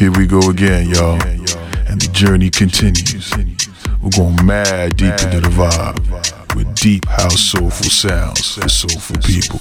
Here we go again, y'all. And the journey continues. We're going mad deep into the vibe with deep house soulful sounds for soulful people.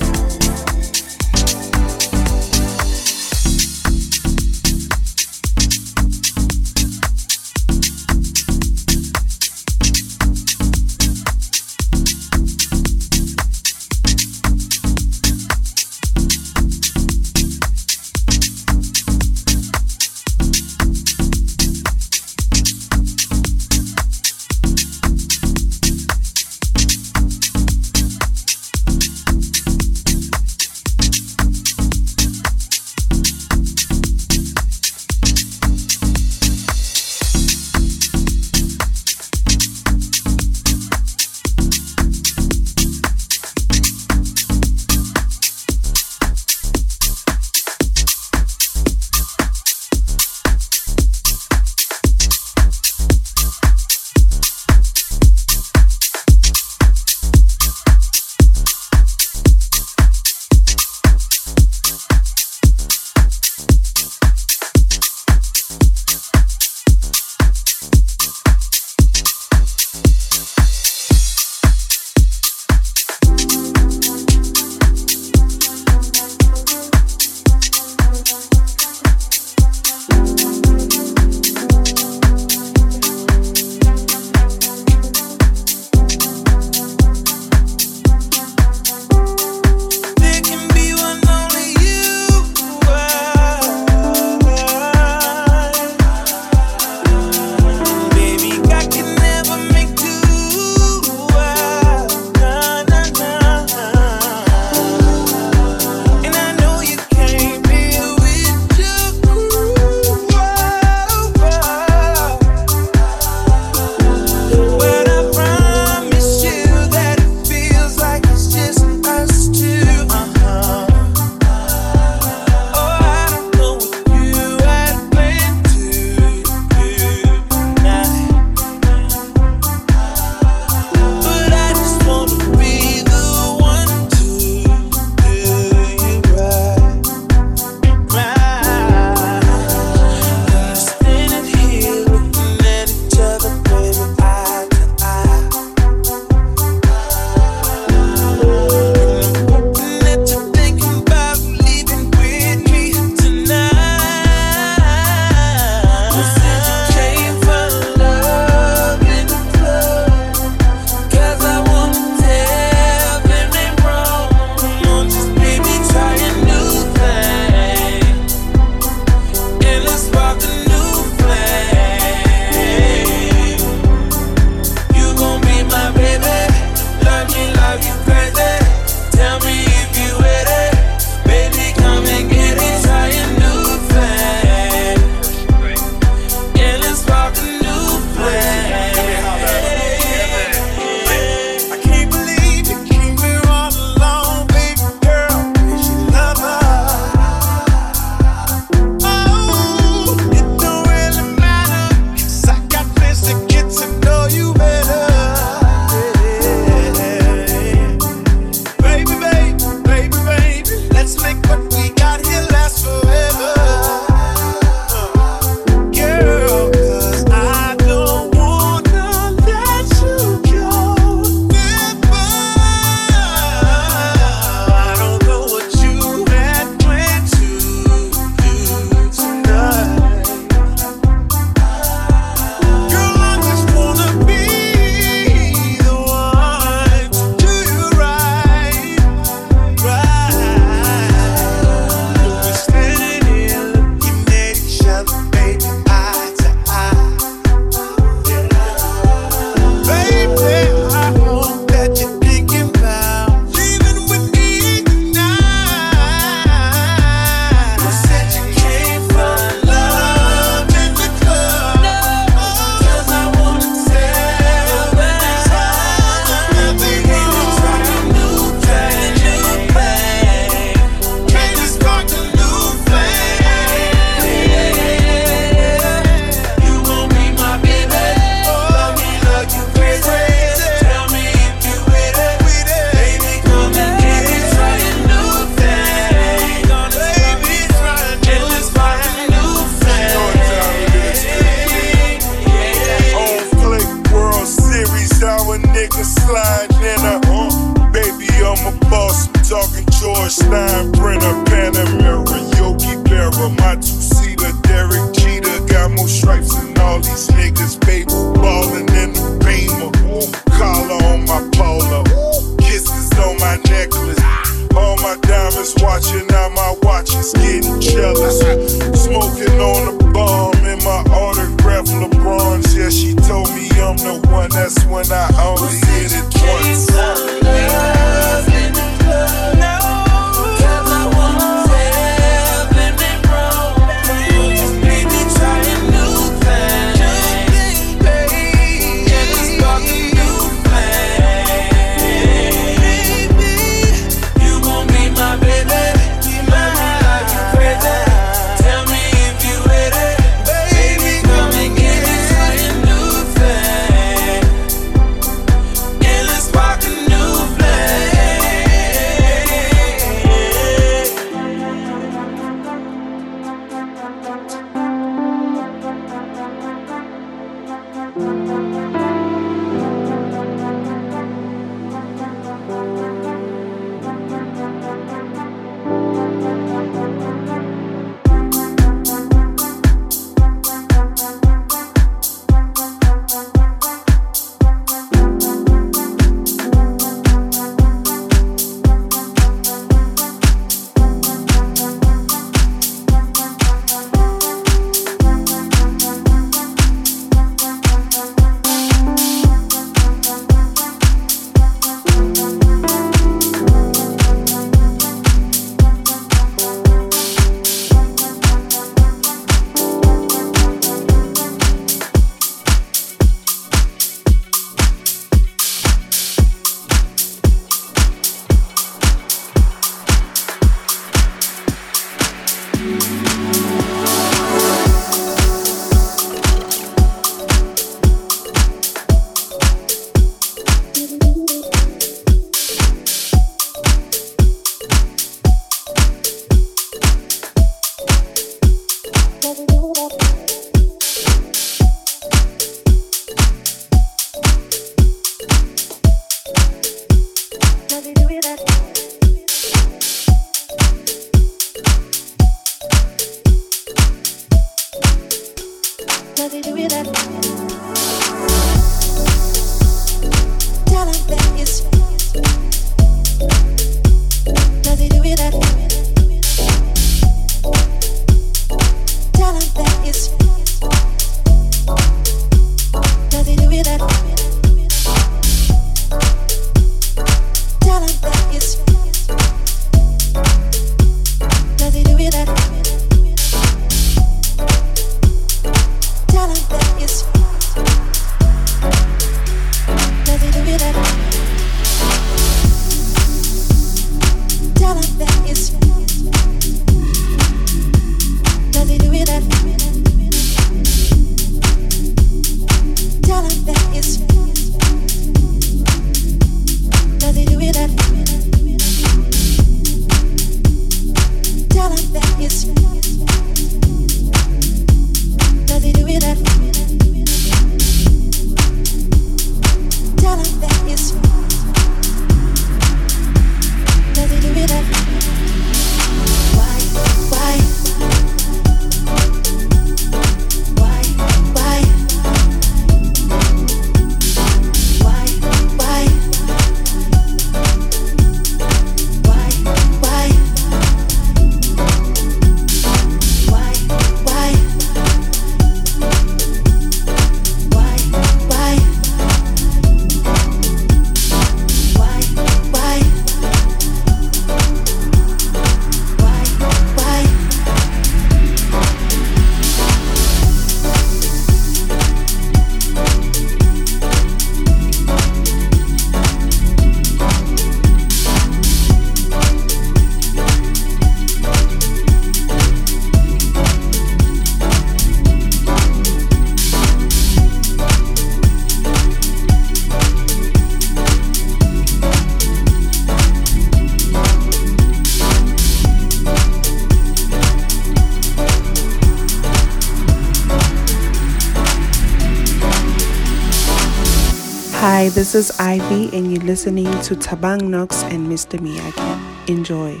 This is Ivy, and you're listening to Tabang Knox and Mr. Miyagi. Enjoy.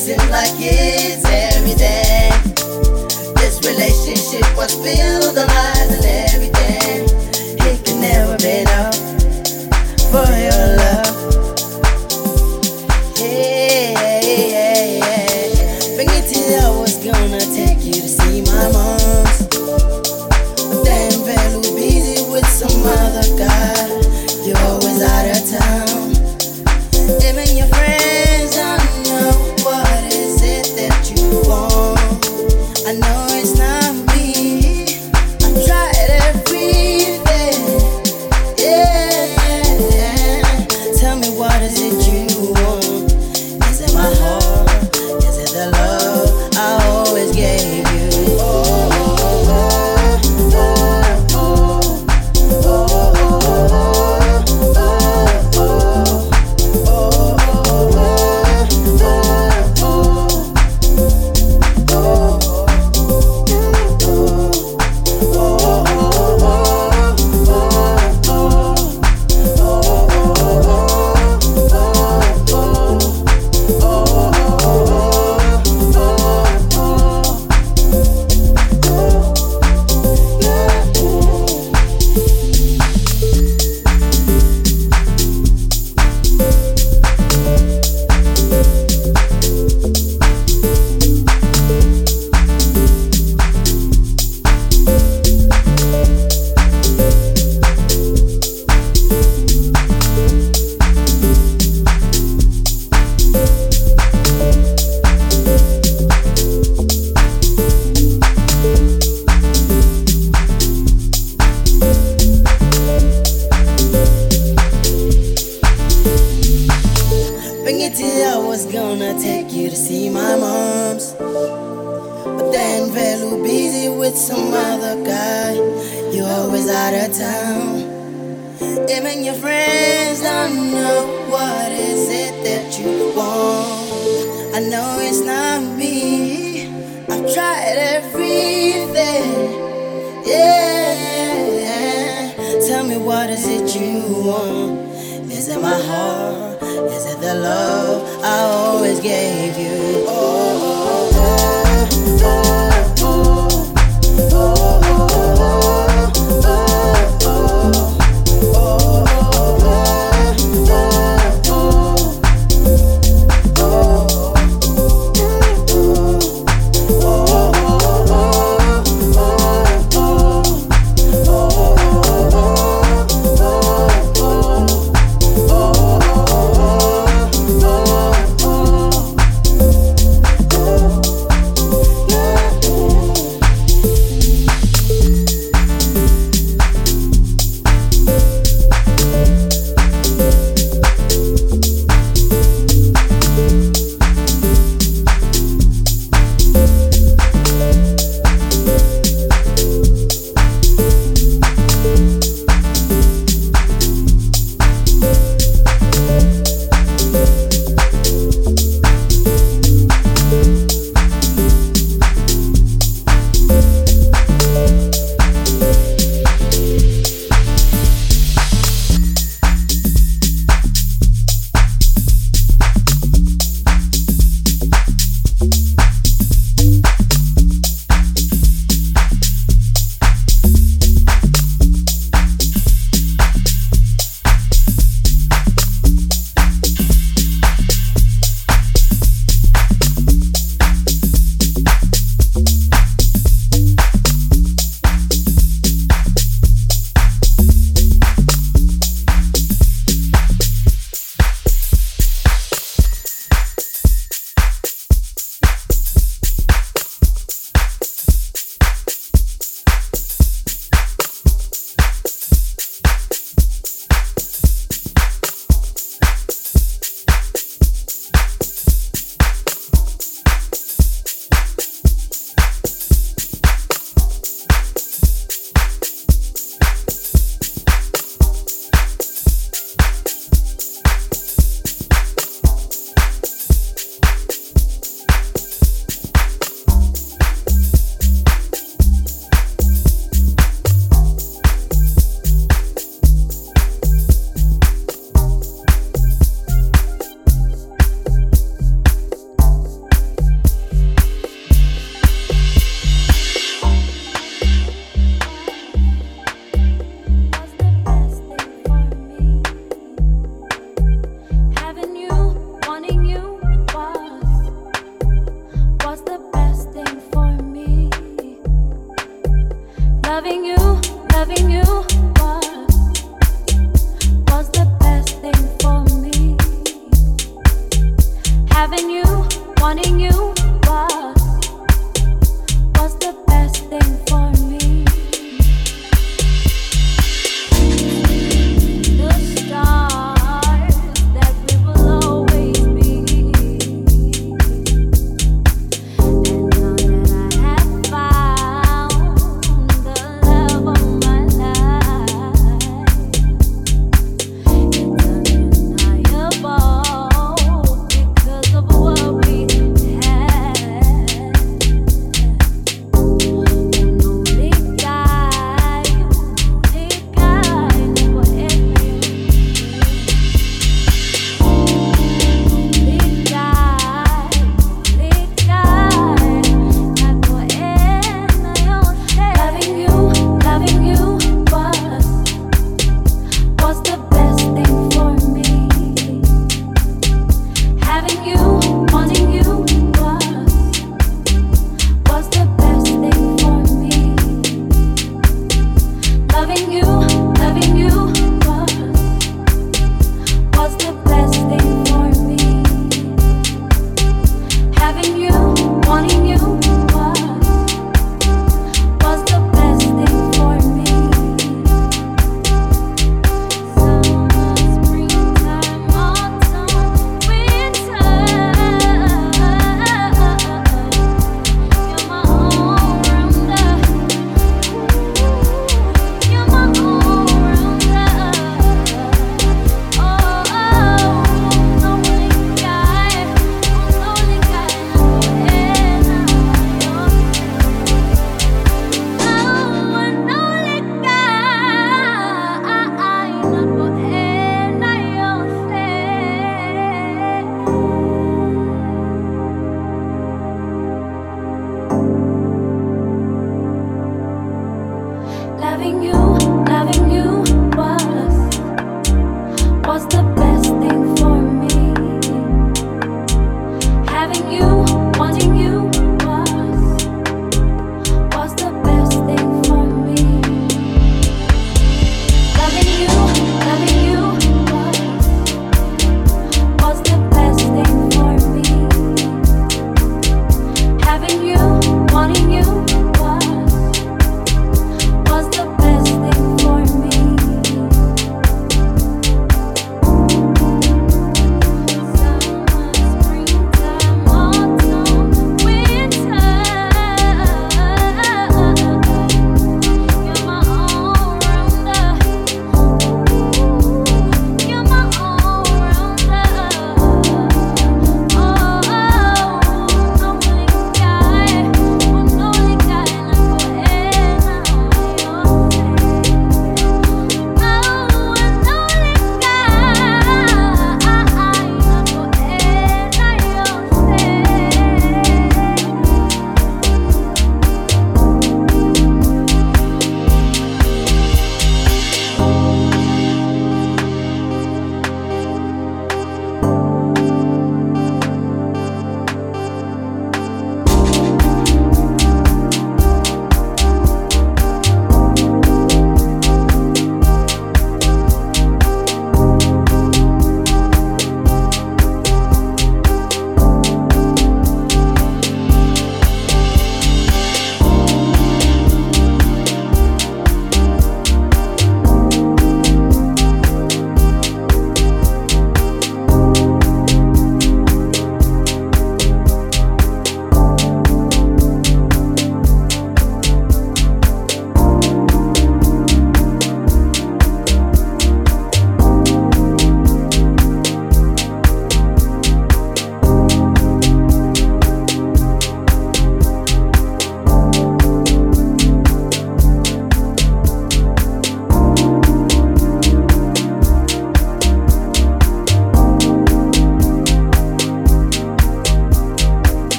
Seem like it's everything. This relationship was built on lies and everything. It can never be enough Velu busy with some other guy. You're always out of town. Even your friends don't know what is it that you want. I know it's not me. I've tried everything. Yeah. Tell me what is it you want? Is it my heart? Is it the love I always gave you? Oh, oh, oh, oh, oh,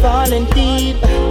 falling deep.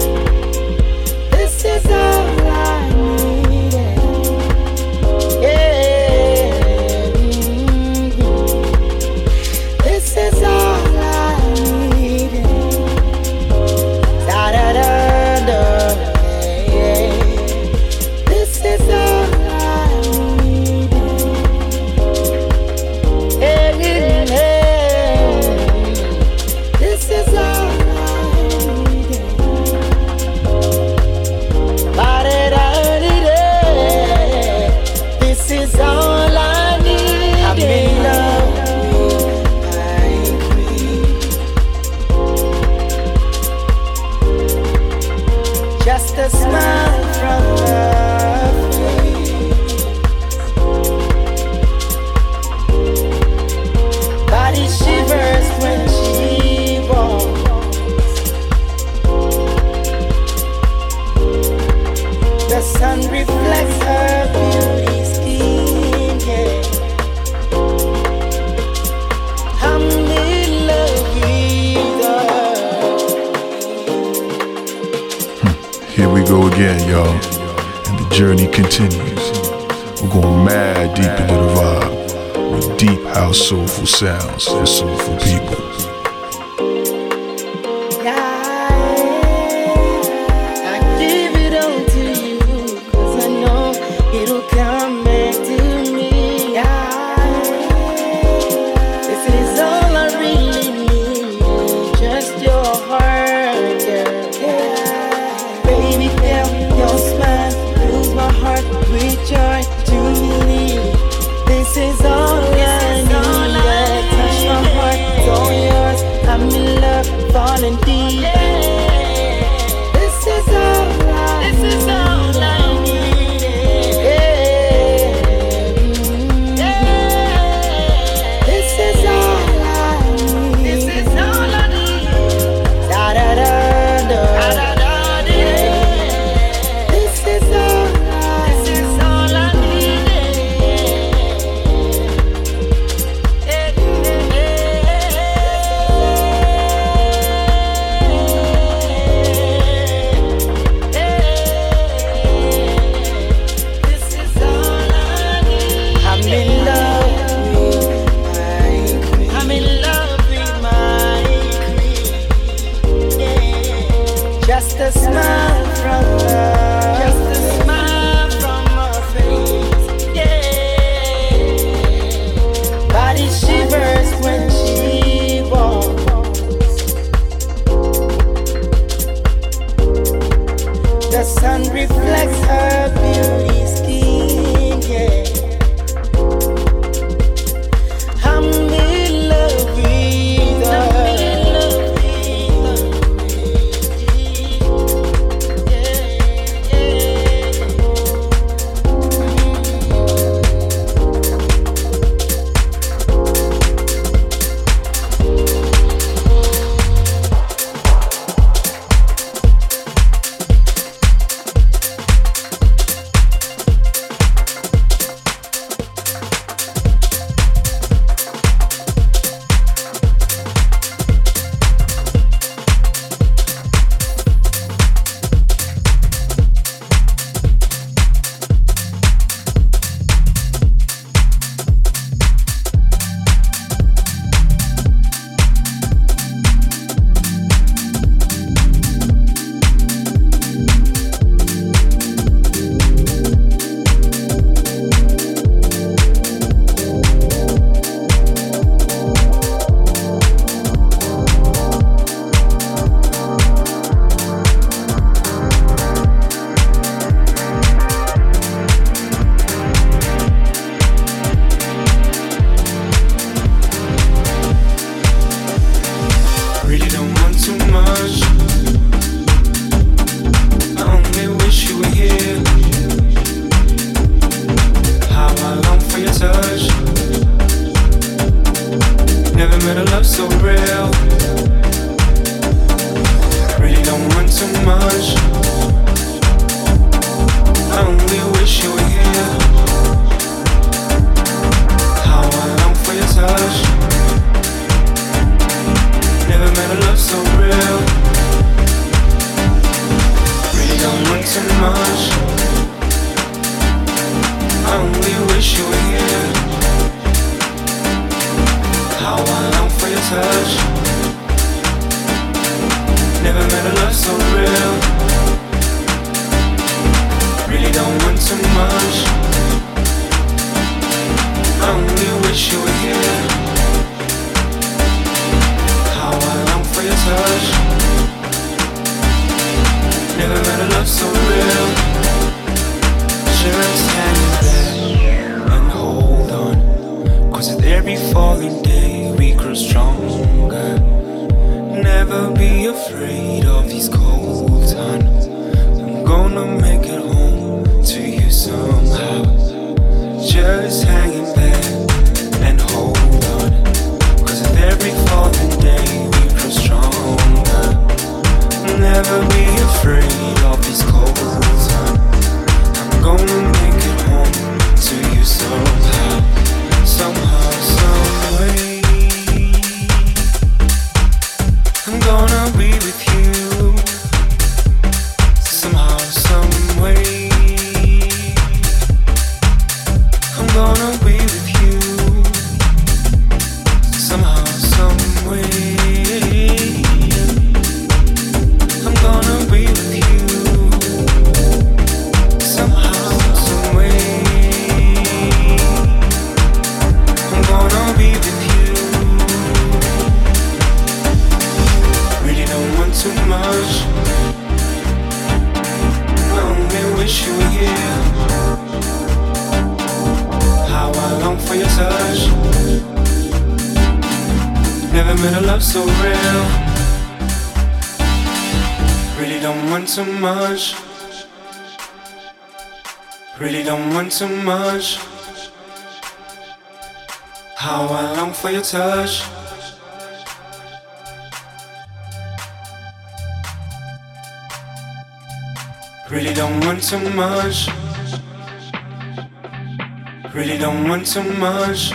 too much.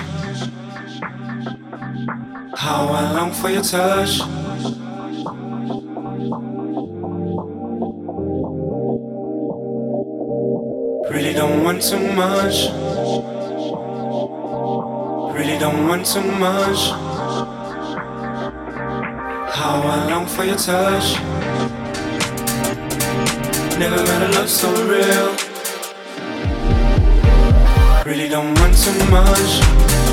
How I long for your touch. Really don't want too much. Really don't want too much. How I long for your touch. Never met a love so personnages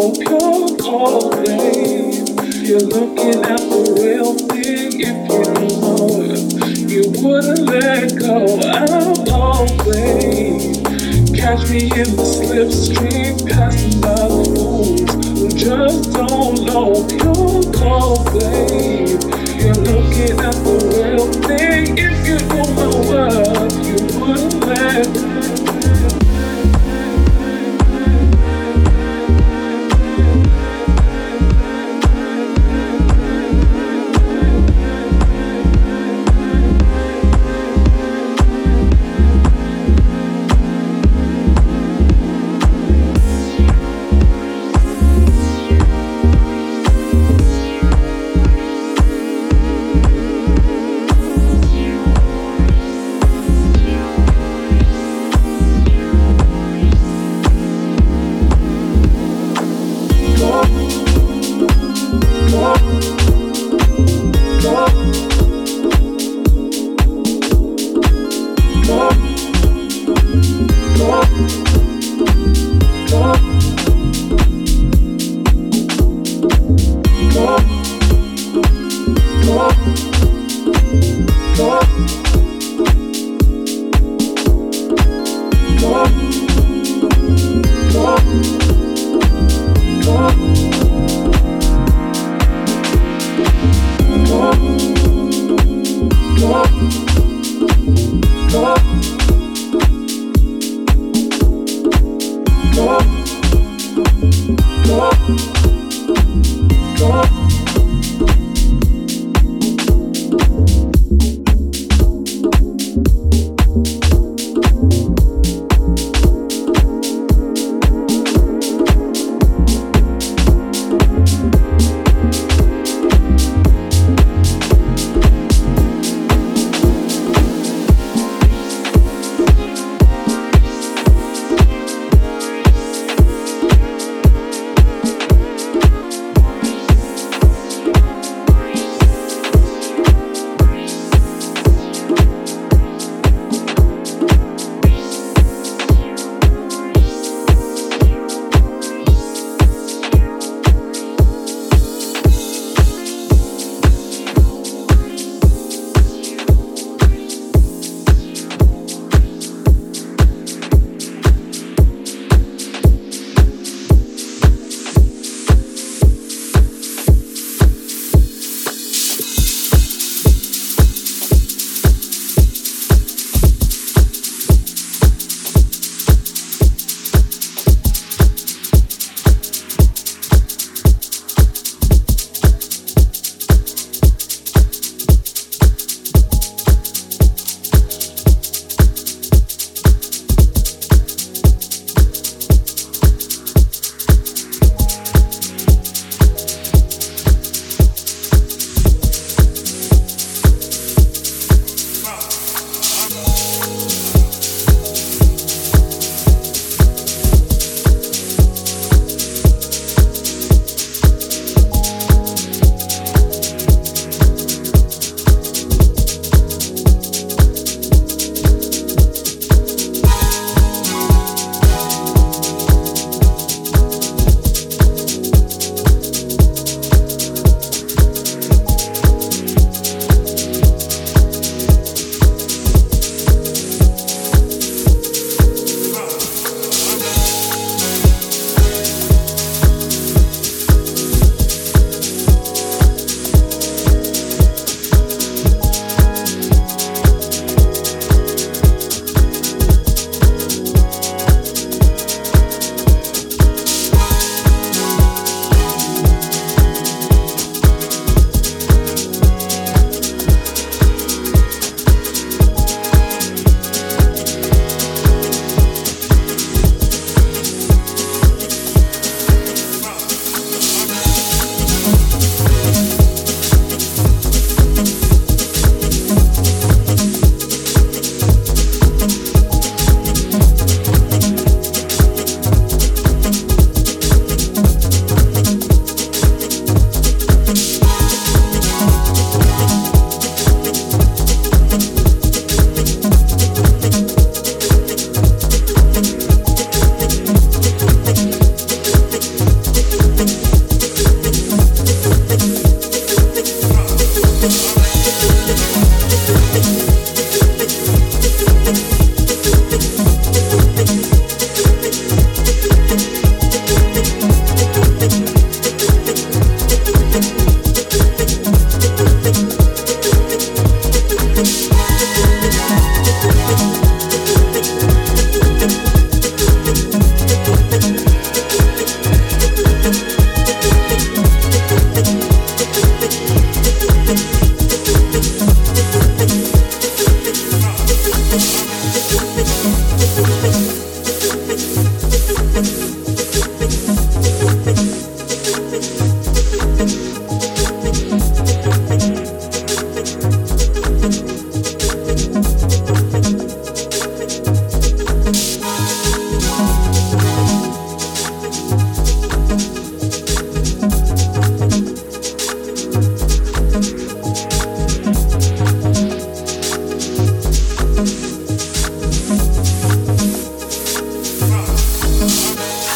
for your calling. You're looking at the real thing if you know it. You wouldn't let go. I'm always catch me in the slipstream.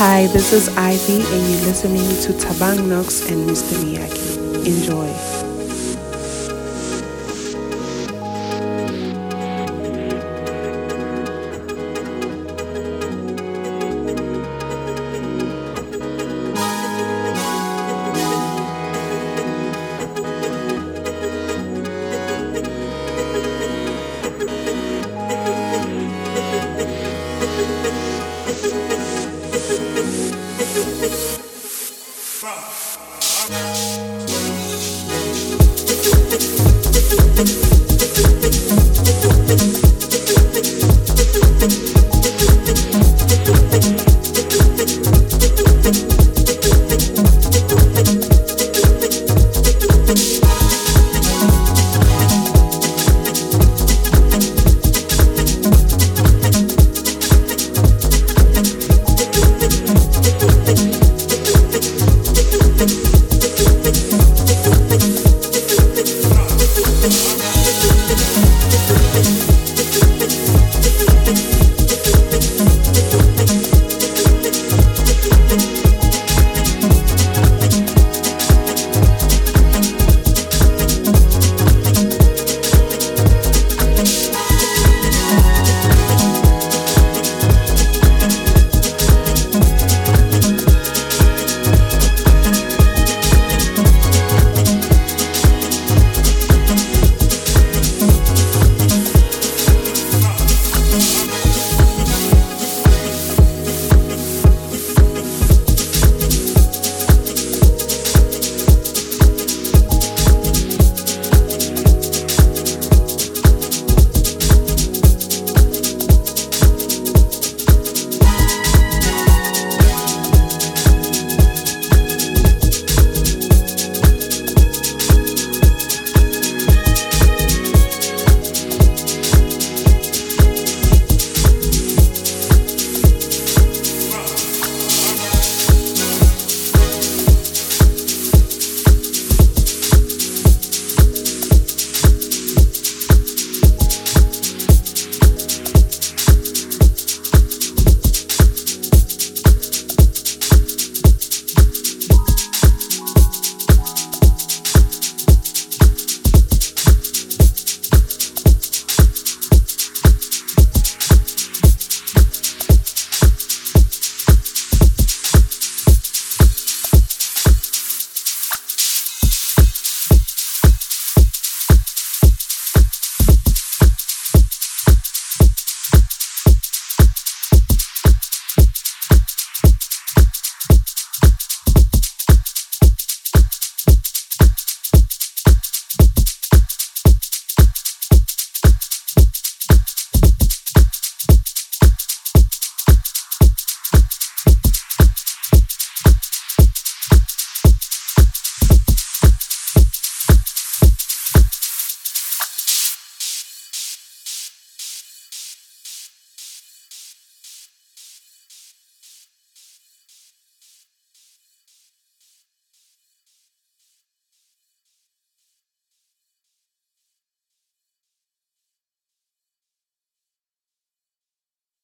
Hi, this is Ivy, and you're listening to Tabang Knox and Mr. Miyagi. Enjoy.